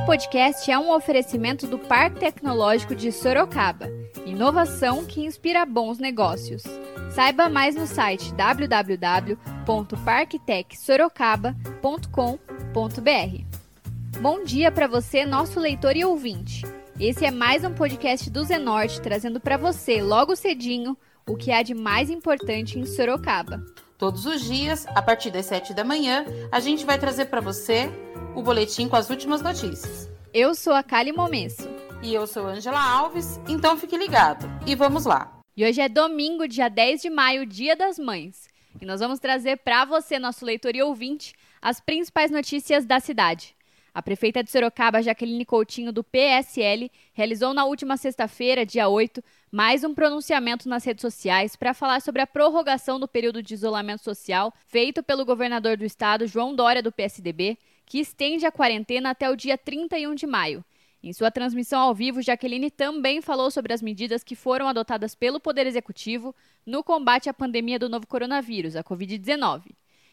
Esse podcast é um oferecimento do Parque Tecnológico de Sorocaba. Inovação que inspira bons negócios. Saiba mais no site www.parktecsorocaba.com.br. Bom dia para você, nosso leitor e ouvinte. Esse é mais um podcast do Zenorte, trazendo para você, logo cedinho, o que há de mais importante em Sorocaba. Todos os dias, a partir das 7 da manhã, a gente vai trazer para você o boletim com as últimas notícias. Eu sou a Kali Momesso. E eu sou Angela Alves, então fique ligado. E vamos lá. E hoje é domingo, dia 10 de maio, Dia das Mães. E nós vamos trazer para você, nosso leitor e ouvinte, as principais notícias da cidade. A prefeita de Sorocaba, Jaqueline Coutinho, do PSL, realizou na última sexta-feira, dia 8, mais um pronunciamento nas redes sociais para falar sobre a prorrogação do período de isolamento social feito pelo governador do estado, João Dória, do PSDB, que estende a quarentena até o dia 31 de maio. Em sua transmissão ao vivo, Jaqueline também falou sobre as medidas que foram adotadas pelo Poder Executivo no combate à pandemia do novo coronavírus, a Covid-19.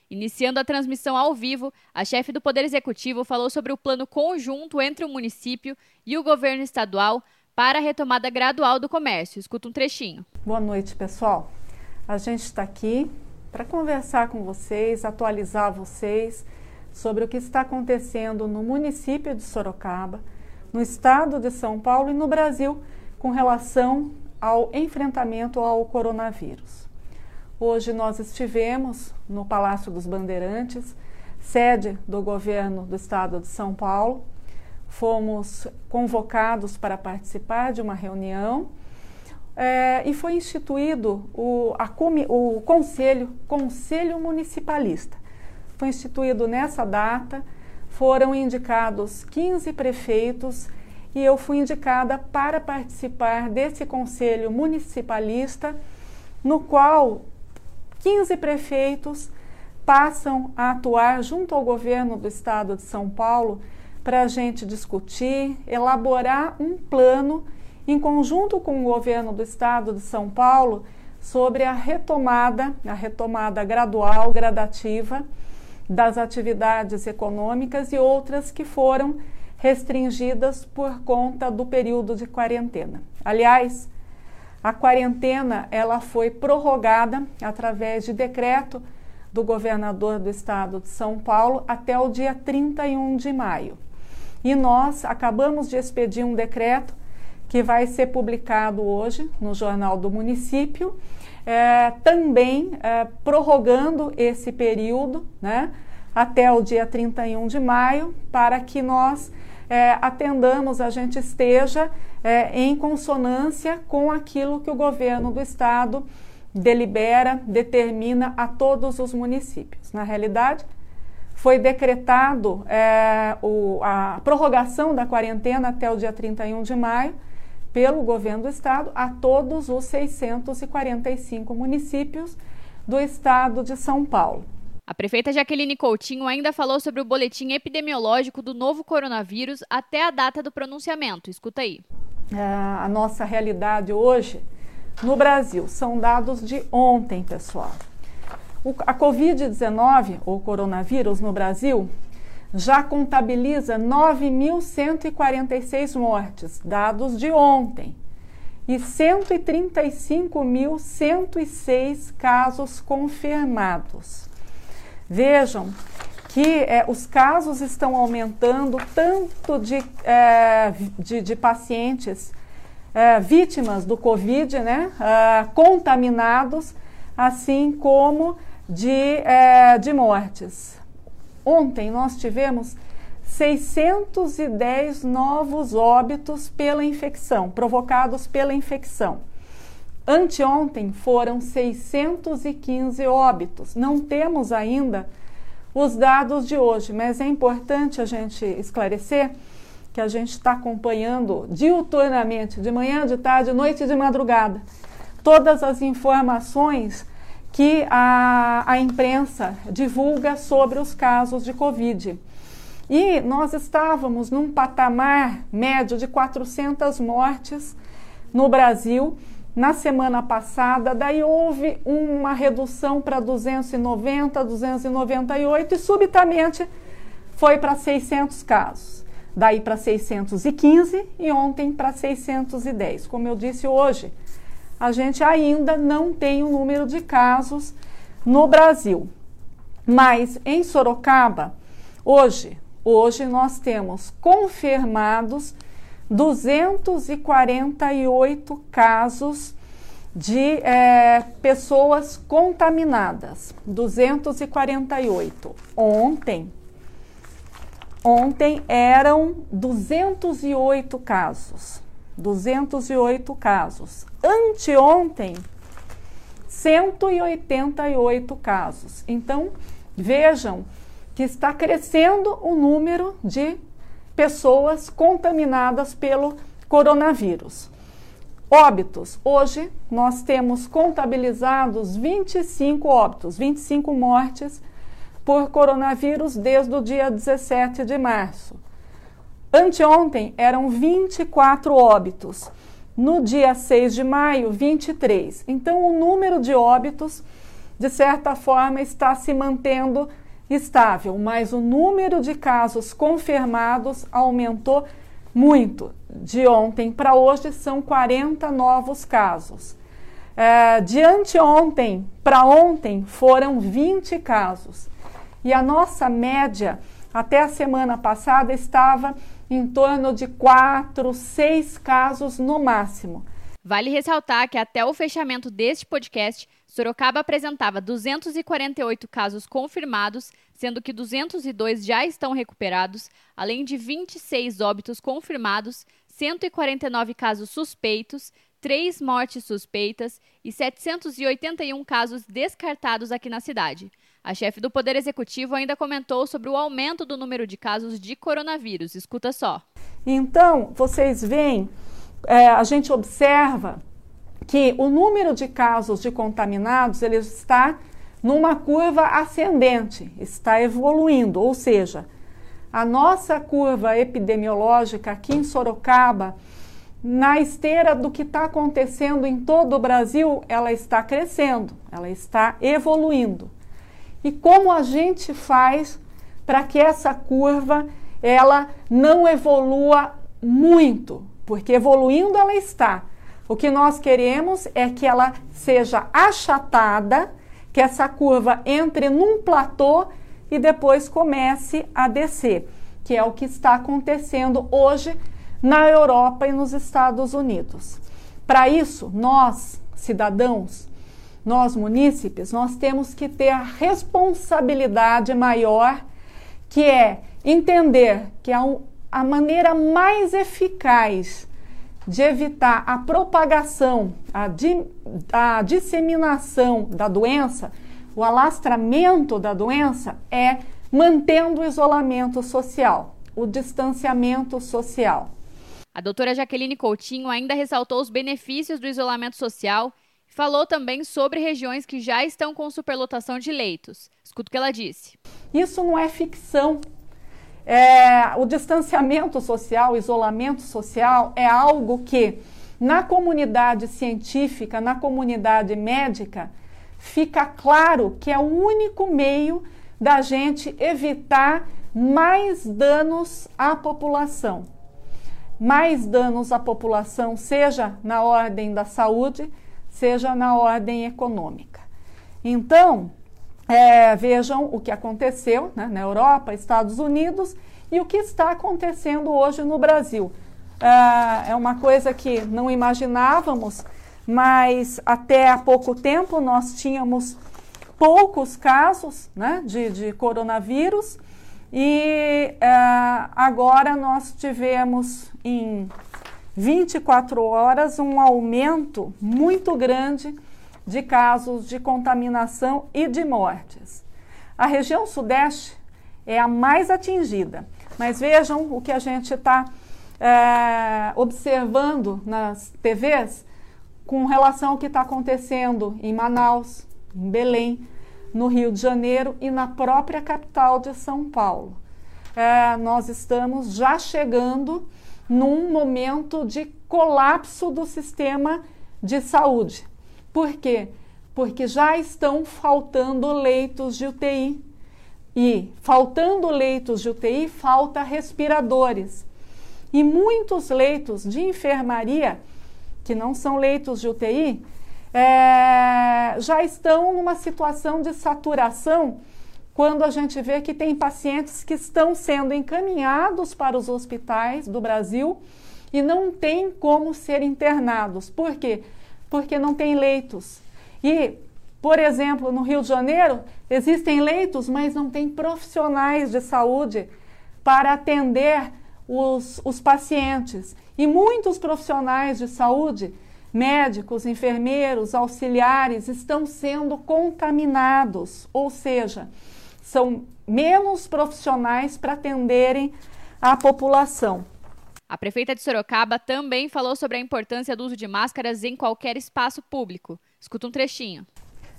Iniciando a transmissão ao vivo, a chefe do Poder Executivo falou sobre o plano conjunto entre o município e o governo estadual para a retomada gradual do comércio. Escuta um trechinho. Boa noite, pessoal. A gente está aqui para conversar com vocês, atualizar vocês sobre o que está acontecendo no município de Sorocaba, no estado de São Paulo e no Brasil com relação ao enfrentamento ao coronavírus. Hoje nós estivemos no Palácio dos Bandeirantes, sede do governo do estado de São Paulo. Fomos convocados para participar de uma reunião é, e foi instituído o, a, o conselho, conselho Municipalista. Foi instituído nessa data, foram indicados 15 prefeitos e eu fui indicada para participar desse Conselho Municipalista, no qual 15 prefeitos passam a atuar junto ao governo do estado de São Paulo para a gente discutir, elaborar um plano em conjunto com o governo do estado de São Paulo sobre a retomada, a retomada gradual, gradativa das atividades econômicas e outras que foram restringidas por conta do período de quarentena. Aliás, a quarentena ela foi prorrogada através de decreto do governador do estado de São Paulo até o dia 31 de maio. E nós acabamos de expedir um decreto que vai ser publicado hoje no Jornal do Município, é, também é, prorrogando esse período né, até o dia 31 de maio, para que nós é, atendamos, a gente esteja é, em consonância com aquilo que o governo do estado delibera, determina a todos os municípios. Na realidade, foi decretado é, o, a prorrogação da quarentena até o dia 31 de maio pelo governo do estado a todos os 645 municípios do estado de São Paulo. A prefeita Jaqueline Coutinho ainda falou sobre o boletim epidemiológico do novo coronavírus até a data do pronunciamento. Escuta aí. É, a nossa realidade hoje no Brasil são dados de ontem, pessoal. O, a Covid-19, ou coronavírus, no Brasil, já contabiliza 9.146 mortes, dados de ontem, e 135.106 casos confirmados. Vejam que é, os casos estão aumentando tanto de, é, de, de, pacientes é, vítimas do Covid, né, contaminados, assim como de, de mortes. Ontem nós tivemos 610 novos óbitos pela infecção, provocados pela infecção. Anteontem foram 615 óbitos. Não temos ainda os dados de hoje, mas é importante a gente esclarecer que a gente está acompanhando diuturnamente, de manhã, de tarde, de noite e de madrugada, todas as informações que a, a imprensa divulga sobre os casos de Covid. E nós estávamos num patamar médio de 400 mortes no Brasil na semana passada, daí houve uma redução para 290, 298 e subitamente foi para 600 casos. daí para 615 e ontem para 610. Como eu disse hoje, a gente ainda não tem o número de casos no Brasil. Mas em Sorocaba, hoje, hoje nós temos confirmados 248 casos de é, pessoas contaminadas. 248. Ontem, ontem eram 208 casos. 208 casos. Anteontem, 188 casos. Então, vejam que está crescendo o número de pessoas contaminadas pelo coronavírus. Óbitos. Hoje nós temos contabilizados 25 óbitos, 25 mortes por coronavírus desde o dia 17 de março. Anteontem eram 24 óbitos. No dia 6 de maio, 23. Então, o número de óbitos, de certa forma, está se mantendo estável, mas o número de casos confirmados aumentou muito. De ontem para hoje são 40 novos casos. É, de anteontem para ontem foram 20 casos. E a nossa média até a semana passada estava em torno de 4, 6 casos no máximo. Vale ressaltar que até o fechamento deste podcast, Sorocaba apresentava 248 casos confirmados, sendo que 202 já estão recuperados, além de 26 óbitos confirmados, 149 casos suspeitos, 3 mortes suspeitas e 781 casos descartados aqui na cidade. A chefe do Poder Executivo ainda comentou sobre o aumento do número de casos de coronavírus. Escuta só. Então, vocês veem, é, a gente observa que o número de casos de contaminados ele está numa curva ascendente, está evoluindo, ou seja, a nossa curva epidemiológica aqui em Sorocaba, na esteira do que está acontecendo em todo o Brasil, ela está crescendo, ela está evoluindo. E como a gente faz para que essa curva ela não evolua muito? Porque evoluindo ela está, o que nós queremos é que ela seja achatada, que essa curva entre num platô e depois comece a descer, que é o que está acontecendo hoje na Europa e nos Estados Unidos. Para isso, nós, cidadãos, nós munícipes, nós temos que ter a responsabilidade maior, que é entender que a, a maneira mais eficaz de evitar a propagação, a, di, a disseminação da doença, o alastramento da doença é mantendo o isolamento social, o distanciamento social. A doutora Jaqueline Coutinho ainda ressaltou os benefícios do isolamento social e falou também sobre regiões que já estão com superlotação de leitos. Escuta o que ela disse. Isso não é ficção, é, o distanciamento social, o isolamento social é algo que, na comunidade científica, na comunidade médica, fica claro que é o único meio da gente evitar mais danos à população. Mais danos à população, seja na ordem da saúde, seja na ordem econômica. Então, é, vejam o que aconteceu né, na Europa, Estados Unidos e o que está acontecendo hoje no Brasil. É, é uma coisa que não imaginávamos, mas até há pouco tempo nós tínhamos poucos casos né, de, de coronavírus e é, agora nós tivemos em 24 horas um aumento muito grande de casos de contaminação e de mortes. A região sudeste é a mais atingida, mas vejam o que a gente está é, observando nas TVs com relação ao que está acontecendo em Manaus, em Belém, no Rio de Janeiro e na própria capital de São Paulo. É, nós estamos já chegando num momento de colapso do sistema de saúde. Por quê? Porque já estão faltando leitos de UTI E faltando leitos de UTI, falta respiradores. E muitos leitos de enfermaria, que não são leitos de UTI, é, já estão numa situação de saturação quando a gente vê que tem pacientes que estão sendo encaminhados para os hospitais do Brasil e não tem como ser internados. Por quê? Porque não tem leitos. E, por exemplo, no Rio de Janeiro, existem leitos, mas não tem profissionais de saúde para atender os, os pacientes. E muitos profissionais de saúde, médicos, enfermeiros, auxiliares, estão sendo contaminados, ou seja, são menos profissionais para atenderem a população. A prefeita de Sorocaba também falou sobre a importância do uso de máscaras em qualquer espaço público. Escuta um trechinho.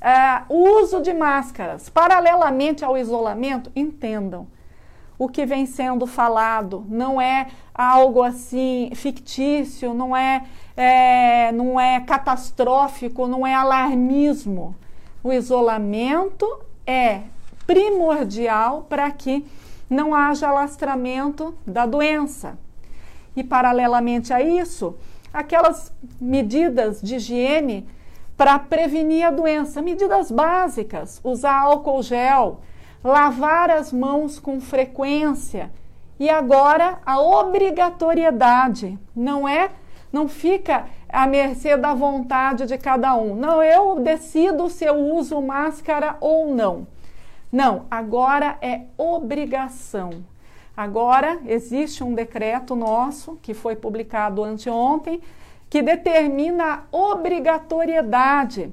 É, o uso de máscaras, paralelamente ao isolamento, entendam. O que vem sendo falado não é algo assim fictício, não é, é, não é catastrófico, não é alarmismo. O isolamento é primordial para que não haja alastramento da doença. E, paralelamente a isso, aquelas medidas de higiene para prevenir a doença, medidas básicas, usar álcool gel, lavar as mãos com frequência. E agora a obrigatoriedade, não é? Não fica à mercê da vontade de cada um. Não, eu decido se eu uso máscara ou não. Não, agora é obrigação. Agora existe um decreto nosso que foi publicado anteontem que determina a obrigatoriedade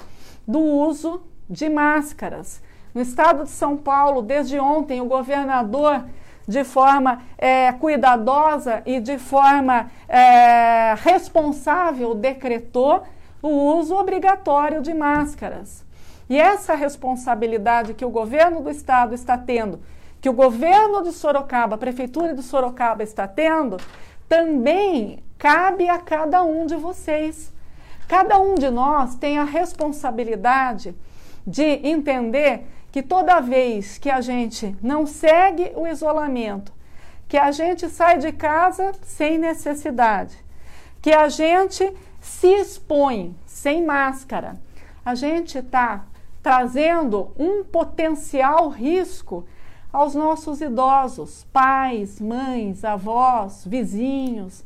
do uso de máscaras. No estado de São Paulo, desde ontem, o governador, de forma é, cuidadosa e de forma é, responsável, decretou o uso obrigatório de máscaras. E essa responsabilidade que o governo do estado está tendo, que o governo de Sorocaba, a prefeitura de Sorocaba está tendo, também cabe a cada um de vocês. Cada um de nós tem a responsabilidade de entender que toda vez que a gente não segue o isolamento, que a gente sai de casa sem necessidade, que a gente se expõe sem máscara, a gente está trazendo um potencial risco aos nossos idosos, pais, mães, avós, vizinhos,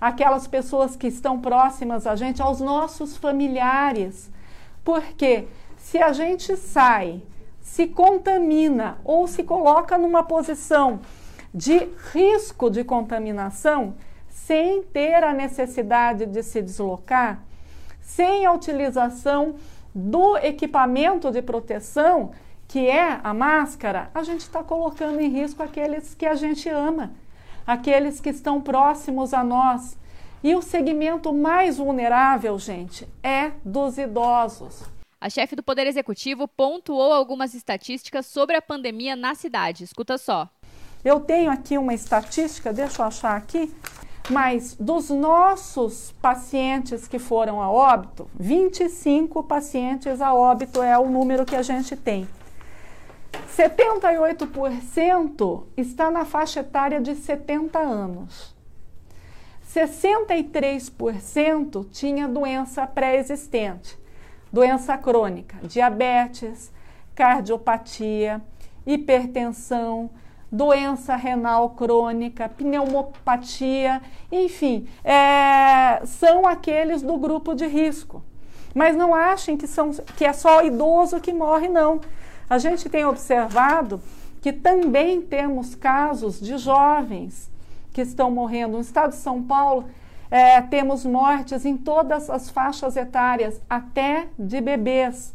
aquelas pessoas que estão próximas a gente, aos nossos familiares. Porque se a gente sai, se contamina ou se coloca numa posição de risco de contaminação, sem ter a necessidade de se deslocar, sem a utilização do equipamento de proteção, que é a máscara, a gente está colocando em risco aqueles que a gente ama, aqueles que estão próximos a nós. E o segmento mais vulnerável, gente, é dos idosos. A chefe do Poder Executivo pontuou algumas estatísticas sobre a pandemia na cidade. Escuta só. Eu tenho aqui uma estatística, deixa eu achar aqui, mas dos nossos pacientes que foram a óbito, 25 pacientes a óbito é o número que a gente tem. 78% está na faixa etária de 70 anos. 63% tinha doença pré-existente, doença crônica, diabetes, cardiopatia, hipertensão, doença renal crônica, pneumopatia, enfim, é, são aqueles do grupo de risco. Mas não achem que, são, que é só idoso que morre, não. A gente tem observado que também temos casos de jovens que estão morrendo. No estado de São Paulo, é, temos mortes em todas as faixas etárias, até de bebês.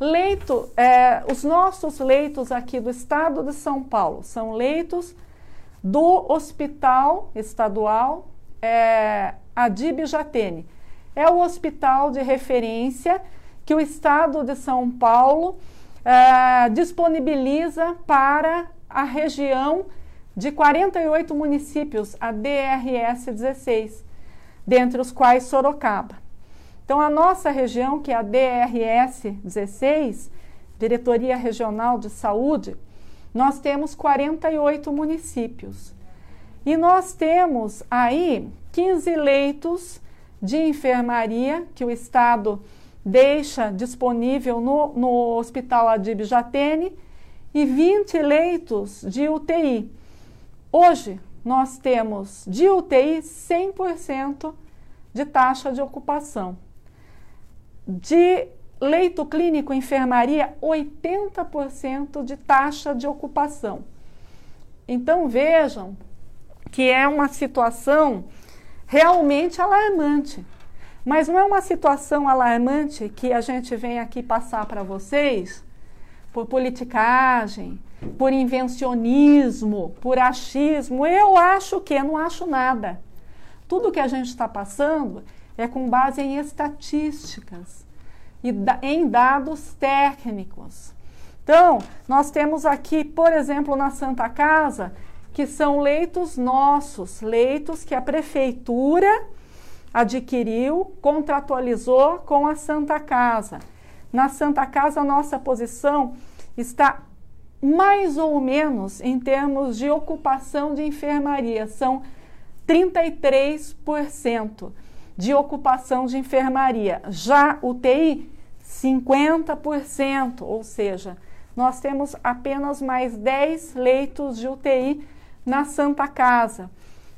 Leito, é, os nossos leitos aqui do estado de São Paulo são leitos do Hospital Estadual é, Adib Jatene. É o hospital de referência que o estado de São Paulo é, disponibiliza para a região de 48 municípios, a DRS 16, dentre os quais Sorocaba. Então, a nossa região, que é a DRS 16, Diretoria Regional de Saúde, nós temos 48 municípios. E nós temos aí 15 leitos de enfermaria que o Estado deixa disponível no, no Hospital Adib Jatene e 20 leitos de UTI. Hoje, nós temos de UTI 100% de taxa de ocupação. De leito clínico enfermaria, 80% de taxa de ocupação. Então vejam que é uma situação realmente alarmante. Mas não é uma situação alarmante que a gente vem aqui passar para vocês por politicagem, por invencionismo, por achismo. Eu acho que não acho nada. Tudo que a gente está passando é com base em estatísticas e em dados técnicos. Então, nós temos aqui, por exemplo, na Santa Casa, que são leitos nossos, leitos que a prefeitura adquiriu, contratualizou com a Santa Casa. Na Santa Casa, a nossa posição está mais ou menos em termos de ocupação de enfermaria, são 33% de ocupação de enfermaria. Já UTI, 50%, ou seja, nós temos apenas mais 10 leitos de UTI na Santa Casa.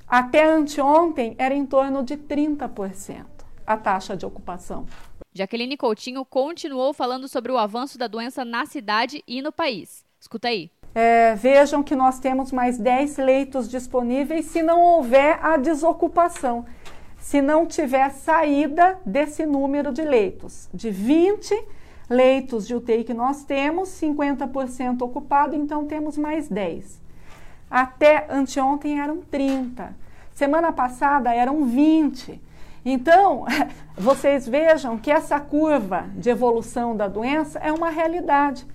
Até anteontem era em torno de 30% a taxa de ocupação. Jaqueline Coutinho continuou falando sobre o avanço da doença na cidade e no país. Escuta aí. É, vejam que nós temos mais 10 leitos disponíveis se não houver a desocupação, se não tiver saída desse número de leitos. De 20 leitos de UTI que nós temos, 50% ocupado, então temos mais 10. Até anteontem eram 30. Semana passada eram 20. Então, vocês vejam que essa curva de evolução da doença é uma realidade.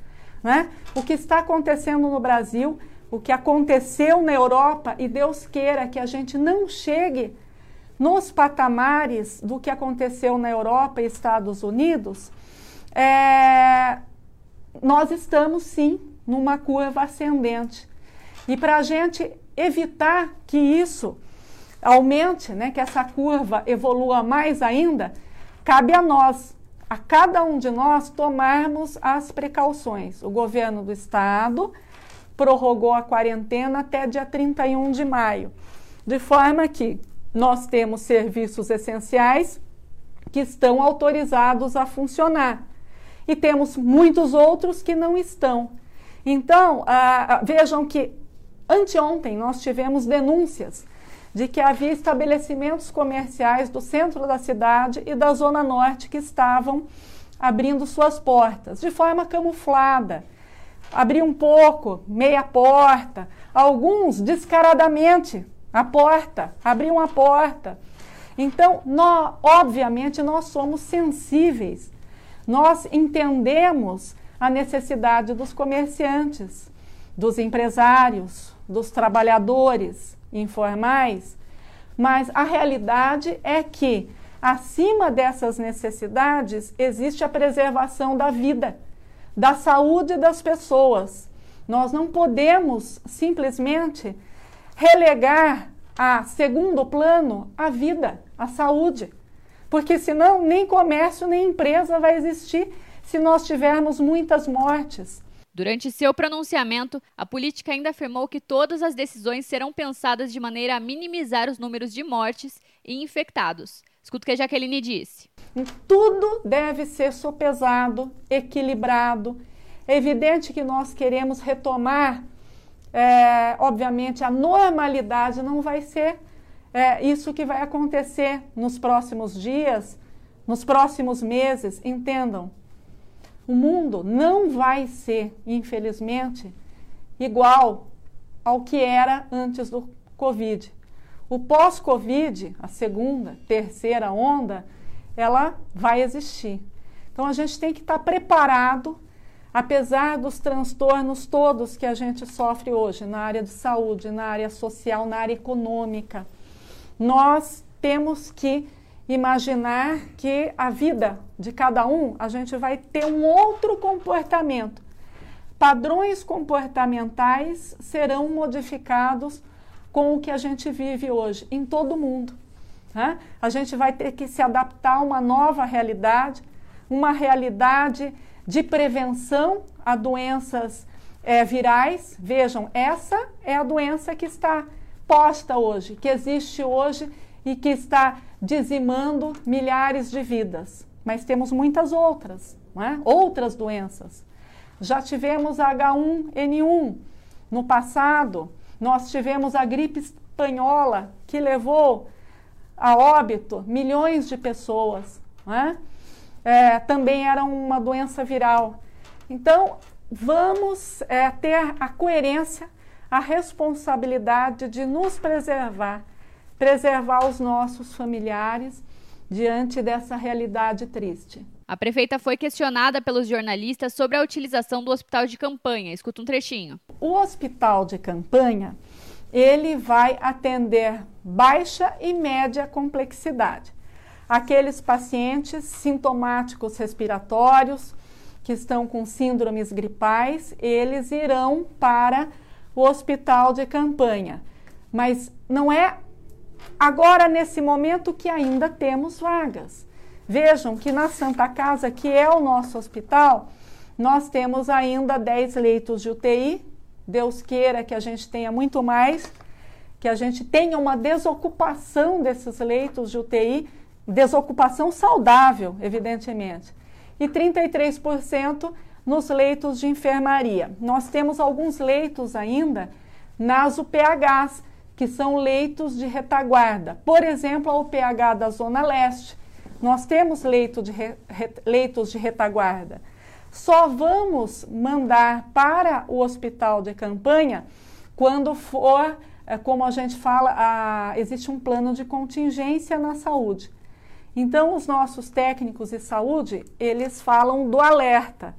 Né? O que está acontecendo no Brasil, o que aconteceu na Europa, e Deus queira que a gente não chegue nos patamares do que aconteceu na Europa e Estados Unidos, é, nós estamos sim numa curva ascendente. E para a gente evitar que isso aumente, né, que essa curva evolua mais ainda, cabe a nós, a cada um de nós, tomarmos as precauções. O governo do estado prorrogou a quarentena até dia 31 de maio, de forma que nós temos serviços essenciais que estão autorizados a funcionar e temos muitos outros que não estão. Então, ah, vejam que Anteontem nós tivemos denúncias de que havia estabelecimentos comerciais do centro da cidade e da zona norte que estavam abrindo suas portas de forma camuflada. Abriam um pouco, meia porta, alguns descaradamente a porta, abriam a porta. Então, nós, obviamente, nós somos sensíveis. Nós entendemos a necessidade dos comerciantes, dos empresários, dos trabalhadores informais, mas a realidade é que acima dessas necessidades existe a preservação da vida, da saúde das pessoas. Nós não podemos simplesmente relegar a segundo plano a vida, a saúde, porque senão nem comércio nem empresa vai existir se nós tivermos muitas mortes. Durante seu pronunciamento, a política ainda afirmou que todas as decisões serão pensadas de maneira a minimizar os números de mortes e infectados. Escuta o que a Jaqueline disse. Tudo deve ser sopesado, equilibrado. É evidente que nós queremos retomar, é, obviamente, a normalidade não vai ser é, isso que vai acontecer nos próximos dias, nos próximos meses. Entendam, o mundo não vai ser, infelizmente, igual ao que era antes do Covid. O pós-Covid, a segunda, terceira onda, ela vai existir. Então a gente tem que estar preparado, apesar dos transtornos todos que a gente sofre hoje na área de saúde, na área social, na área econômica. Nós temos que imaginar que a vida de cada um, a gente vai ter um outro comportamento padrões comportamentais serão modificados com o que a gente vive hoje em todo mundo. Né? A gente vai ter que se adaptar a uma nova realidade, uma realidade de prevenção a doenças é, virais. Vejam, essa é a doença que está posta hoje, que existe hoje e que está dizimando milhares de vidas. Mas temos muitas outras, é? outras doenças. Já tivemos H1N1 no passado, nós tivemos a gripe espanhola que levou a óbito milhões de pessoas. É? É, também era uma doença viral. Então, vamos é, ter a coerência, a responsabilidade de nos preservar, preservar os nossos familiares diante dessa realidade triste. A prefeita foi questionada pelos jornalistas sobre a utilização do hospital de campanha. Escuta um trechinho. O hospital de campanha, ele vai atender baixa e média complexidade. Aqueles pacientes sintomáticos respiratórios que estão com síndromes gripais, eles irão para o hospital de campanha. Mas não é agora nesse momento que ainda temos vagas. Vejam que na Santa Casa, que é o nosso hospital, nós temos ainda 10 leitos de UTI. Deus queira que a gente tenha muito mais, que a gente tenha uma desocupação desses leitos de UTI, desocupação saudável, evidentemente. E 33% nos leitos de enfermaria. Nós temos alguns leitos ainda nas UPHs, que são leitos de retaguarda. Por exemplo, a UPH da Zona Leste, nós temos leito de re, leitos de retaguarda. Só vamos mandar para o hospital de campanha quando for, é, como a gente fala, a, existe um plano de contingência na saúde. Então, os nossos técnicos de saúde, eles falam do alerta.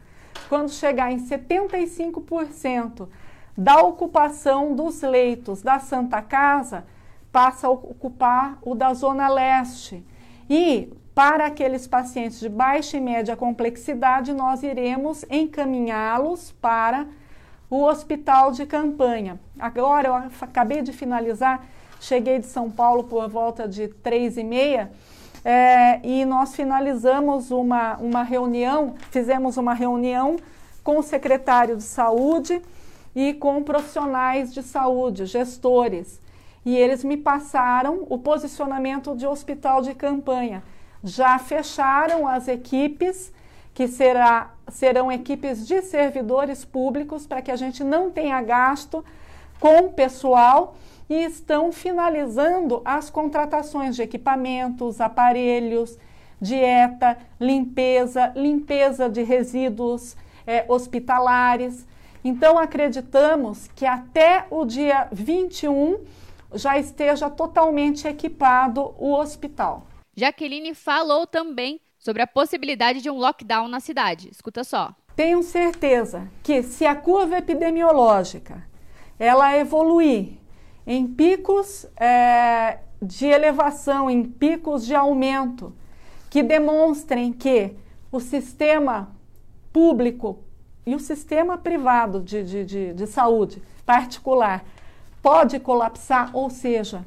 Quando chegar em 75% da ocupação dos leitos da Santa Casa, passa a ocupar o da Zona Leste. E para aqueles pacientes de baixa e média complexidade, nós iremos encaminhá-los para o hospital de campanha. Agora, eu acabei de finalizar, cheguei de São Paulo por volta de três e meia, é, e nós finalizamos uma, uma reunião, fizemos uma reunião com o secretário de saúde e com profissionais de saúde, gestores. E eles me passaram o posicionamento de hospital de campanha já fecharam as equipes, que será, serão equipes de servidores públicos, para que a gente não tenha gasto com pessoal e estão finalizando as contratações de equipamentos, aparelhos, dieta, limpeza, limpeza de resíduos é, hospitalares. Então, acreditamos que até o dia 21 já esteja totalmente equipado o hospital. Jaqueline falou também sobre a possibilidade de um lockdown na cidade. Escuta só. Tenho certeza que se a curva epidemiológica ela evoluir em picos é, de elevação, em picos de aumento, que demonstrem que o sistema público e o sistema privado de, de, de, de saúde particular pode colapsar, ou seja,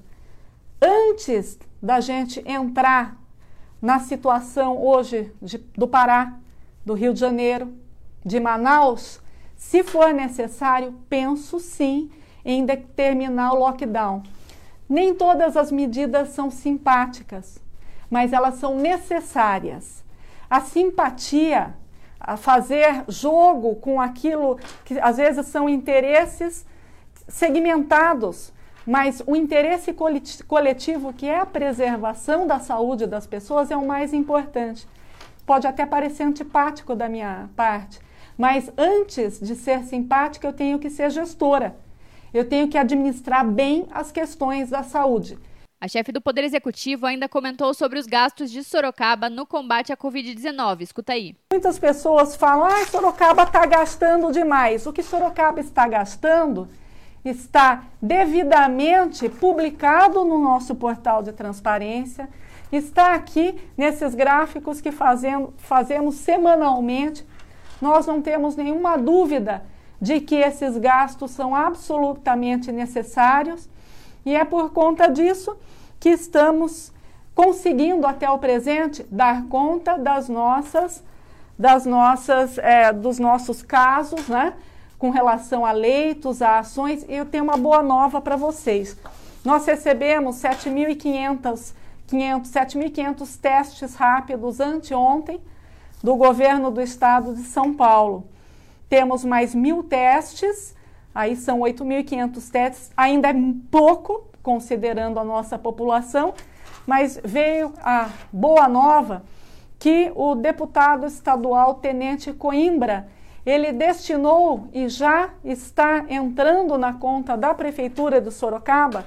antes da gente entrar na situação hoje de, do Pará, do Rio de Janeiro, de Manaus, se for necessário, penso sim em determinar o lockdown. Nem todas as medidas são simpáticas, mas elas são necessárias. A simpatia, a fazer jogo com aquilo que às vezes são interesses segmentados mas o interesse coletivo, que é a preservação da saúde das pessoas, é o mais importante. Pode até parecer antipático da minha parte, mas antes de ser simpática, eu tenho que ser gestora. Eu tenho que administrar bem as questões da saúde. A chefe do Poder Executivo ainda comentou sobre os gastos de Sorocaba no combate à Covid-19. Escuta aí. Muitas pessoas falam: ah, Sorocaba está gastando demais. O que Sorocaba está gastando está devidamente publicado no nosso portal de transparência, está aqui nesses gráficos que fazemos, fazemos semanalmente. Nós não temos nenhuma dúvida de que esses gastos são absolutamente necessários e é por conta disso que estamos conseguindo até o presente dar conta das nossas, das nossas, é, dos nossos casos, né? Com relação a leitos, a ações, e eu tenho uma boa nova para vocês. Nós recebemos 7.500 7.500 testes rápidos anteontem do governo do estado de São Paulo. Temos mais mil testes, aí são 8.500 testes, ainda é pouco, considerando a nossa população, mas veio a boa nova que o deputado estadual Tenente Coimbra, ele destinou e já está entrando na conta da prefeitura de Sorocaba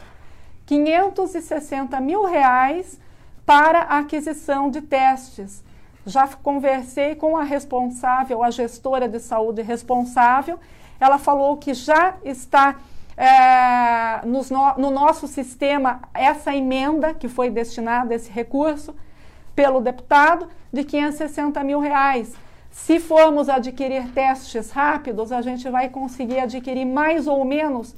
560 mil reais para a aquisição de testes. Já conversei com a responsável, a gestora de saúde responsável, ela falou que já está é, no, no nosso sistema essa emenda que foi destinada, esse recurso, pelo deputado, de 560 mil reais. Se formos adquirir testes rápidos, a gente vai conseguir adquirir mais ou menos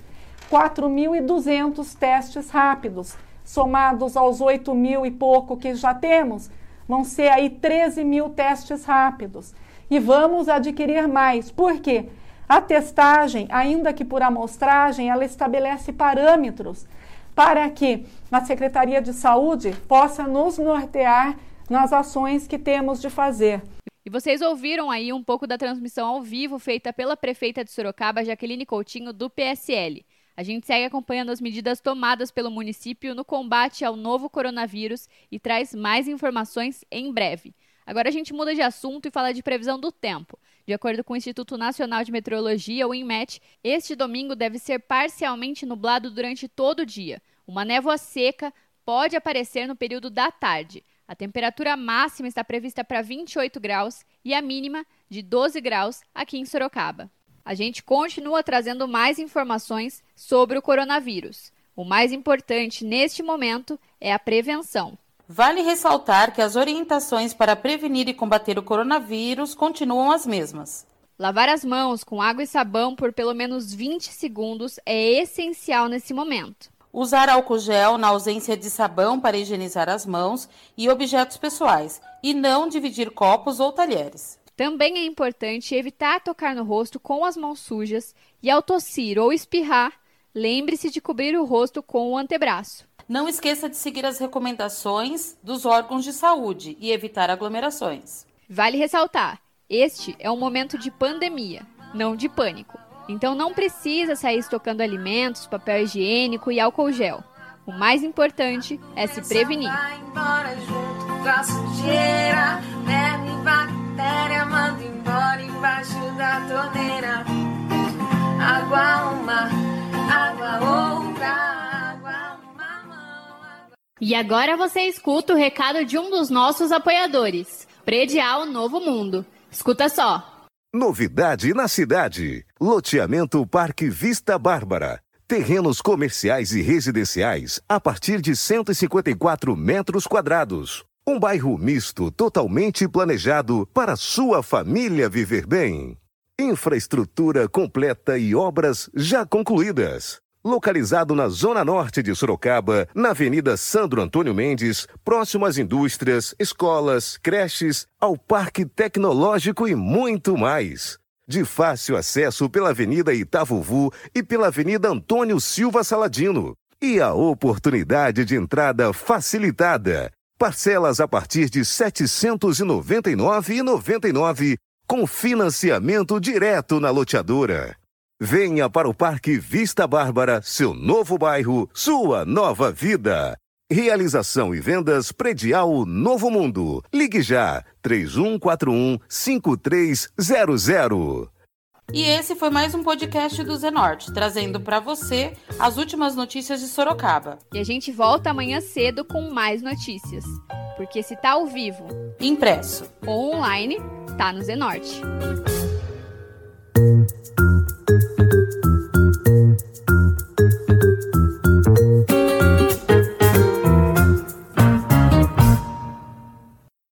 4.200 testes rápidos, somados aos 8 mil e pouco que já temos, vão ser aí 13 mil testes rápidos. E vamos adquirir mais. Por quê? A testagem, ainda que por amostragem, ela estabelece parâmetros para que a Secretaria de Saúde possa nos nortear nas ações que temos de fazer. E vocês ouviram aí um pouco da transmissão ao vivo feita pela prefeita de Sorocaba, Jaqueline Coutinho, do PSL. A gente segue acompanhando as medidas tomadas pelo município no combate ao novo coronavírus e traz mais informações em breve. Agora a gente muda de assunto e fala de previsão do tempo. De acordo com o Instituto Nacional de Meteorologia, o INMET, este domingo deve ser parcialmente nublado durante todo o dia. Uma névoa seca pode aparecer no período da tarde. A temperatura máxima está prevista para 28 graus e a mínima de 12 graus aqui em Sorocaba. A gente continua trazendo mais informações sobre o coronavírus. O mais importante neste momento é a prevenção. Vale ressaltar que as orientações para prevenir e combater o coronavírus continuam as mesmas. Lavar as mãos com água e sabão por pelo menos 20 segundos é essencial nesse momento. Usar álcool gel na ausência de sabão para higienizar as mãos e objetos pessoais, e não dividir copos ou talheres. Também é importante evitar tocar no rosto com as mãos sujas e, ao tossir ou espirrar, lembre-se de cobrir o rosto com o antebraço. Não esqueça de seguir as recomendações dos órgãos de saúde e evitar aglomerações. Vale ressaltar: este é um momento de pandemia, não de pânico. Então não precisa sair estocando alimentos, papel higiênico e álcool gel. O mais importante é se prevenir. Água uma, água outra. E agora você escuta o recado de um dos nossos apoiadores, Predial Novo Mundo. Escuta só. Novidade na cidade. Loteamento Parque Vista Bárbara. Terrenos comerciais e residenciais a partir de 154 metros quadrados. Um bairro misto totalmente planejado para sua família viver bem. Infraestrutura completa e obras já concluídas localizado na zona norte de Sorocaba, na Avenida Sandro Antônio Mendes, próximo às indústrias, escolas, creches, ao Parque Tecnológico e muito mais. De fácil acesso pela Avenida Itavuvu e pela Avenida Antônio Silva Saladino. E a oportunidade de entrada facilitada. Parcelas a partir de R$ 799,99 com financiamento direto na loteadora. Venha para o Parque Vista Bárbara, seu novo bairro, sua nova vida. Realização e vendas predial Novo Mundo. Ligue já 3141 5300. E esse foi mais um podcast do Zenorte, trazendo para você as últimas notícias de Sorocaba. E a gente volta amanhã cedo com mais notícias. Porque se tá ao vivo, impresso ou online, tá no Zenorte.